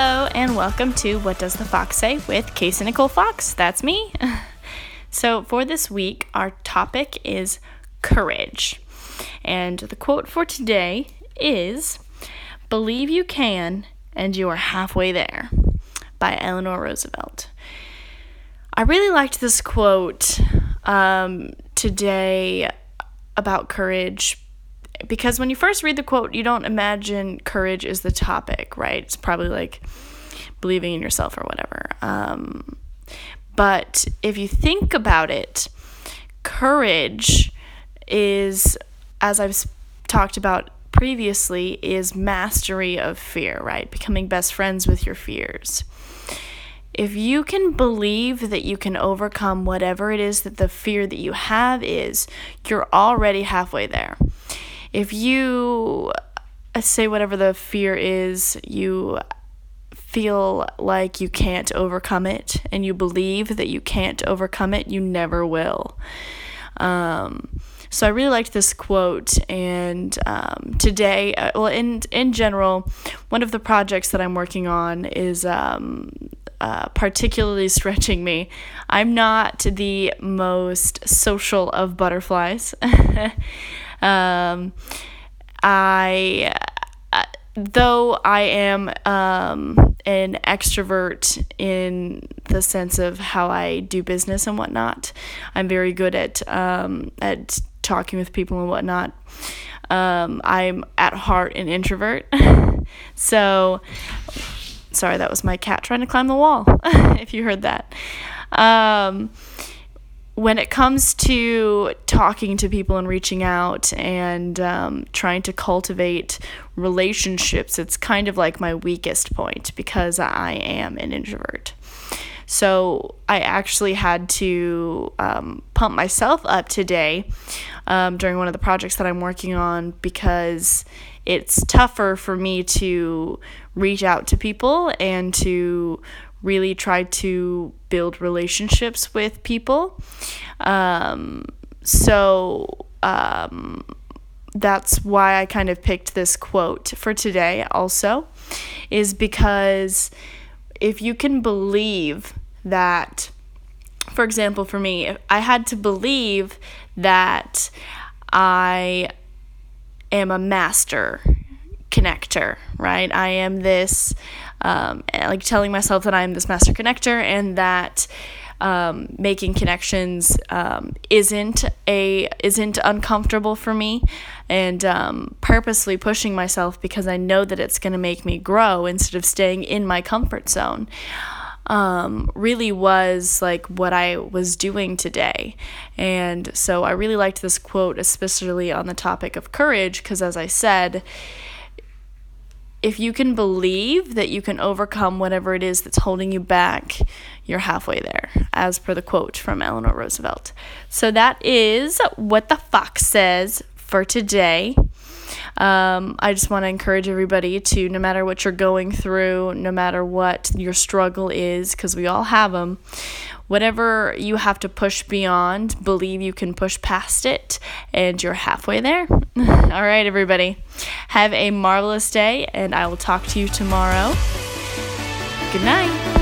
Hello, and welcome to What Does the Fox Say with Casey Nicole Fox. That's me. So, for this week, our topic is courage. And the quote for today is Believe you can, and you are halfway there by Eleanor Roosevelt. I really liked this quote um, today about courage because when you first read the quote, you don't imagine courage is the topic, right? It's probably like believing in yourself or whatever. Um, but if you think about it, courage is, as I've talked about previously, is mastery of fear, right? Becoming best friends with your fears. If you can believe that you can overcome whatever it is that the fear that you have is, you're already halfway there. If you uh, say whatever the fear is, you feel like you can't overcome it and you believe that you can't overcome it, you never will. Um, so I really liked this quote, and um, today, uh, well, in in general, one of the projects that I'm working on is um, uh, particularly stretching me. I'm not the most social of butterflies. um, I, uh, though I am um, an extrovert in the sense of how I do business and whatnot. I'm very good at um, at talking with people and whatnot. Um, I'm at heart an introvert. so, sorry, that was my cat trying to climb the wall. if you heard that. Um, when it comes to talking to people and reaching out and um, trying to cultivate relationships, it's kind of like my weakest point because I am an introvert. So I actually had to um, pump myself up today um, during one of the projects that I'm working on because it's tougher for me to reach out to people and to really try to build relationships with people. Um, so um, that's why I kind of picked this quote for today, also, is because if you can believe that, for example, for me, I had to believe that I am a master connector, right? I am this um, like telling myself that I'm this master connector and that um, making connections um, isn't a isn't uncomfortable for me, and um, purposely pushing myself because I know that it's going to make me grow instead of staying in my comfort zone. Um, really was like what I was doing today. And so I really liked this quote, especially on the topic of courage, because as I said, if you can believe that you can overcome whatever it is that's holding you back, you're halfway there, as per the quote from Eleanor Roosevelt. So that is what the fox says for today. Um, I just want to encourage everybody to, no matter what you're going through, no matter what your struggle is, because we all have them, whatever you have to push beyond, believe you can push past it, and you're halfway there. all right, everybody. Have a marvelous day, and I will talk to you tomorrow. Good night.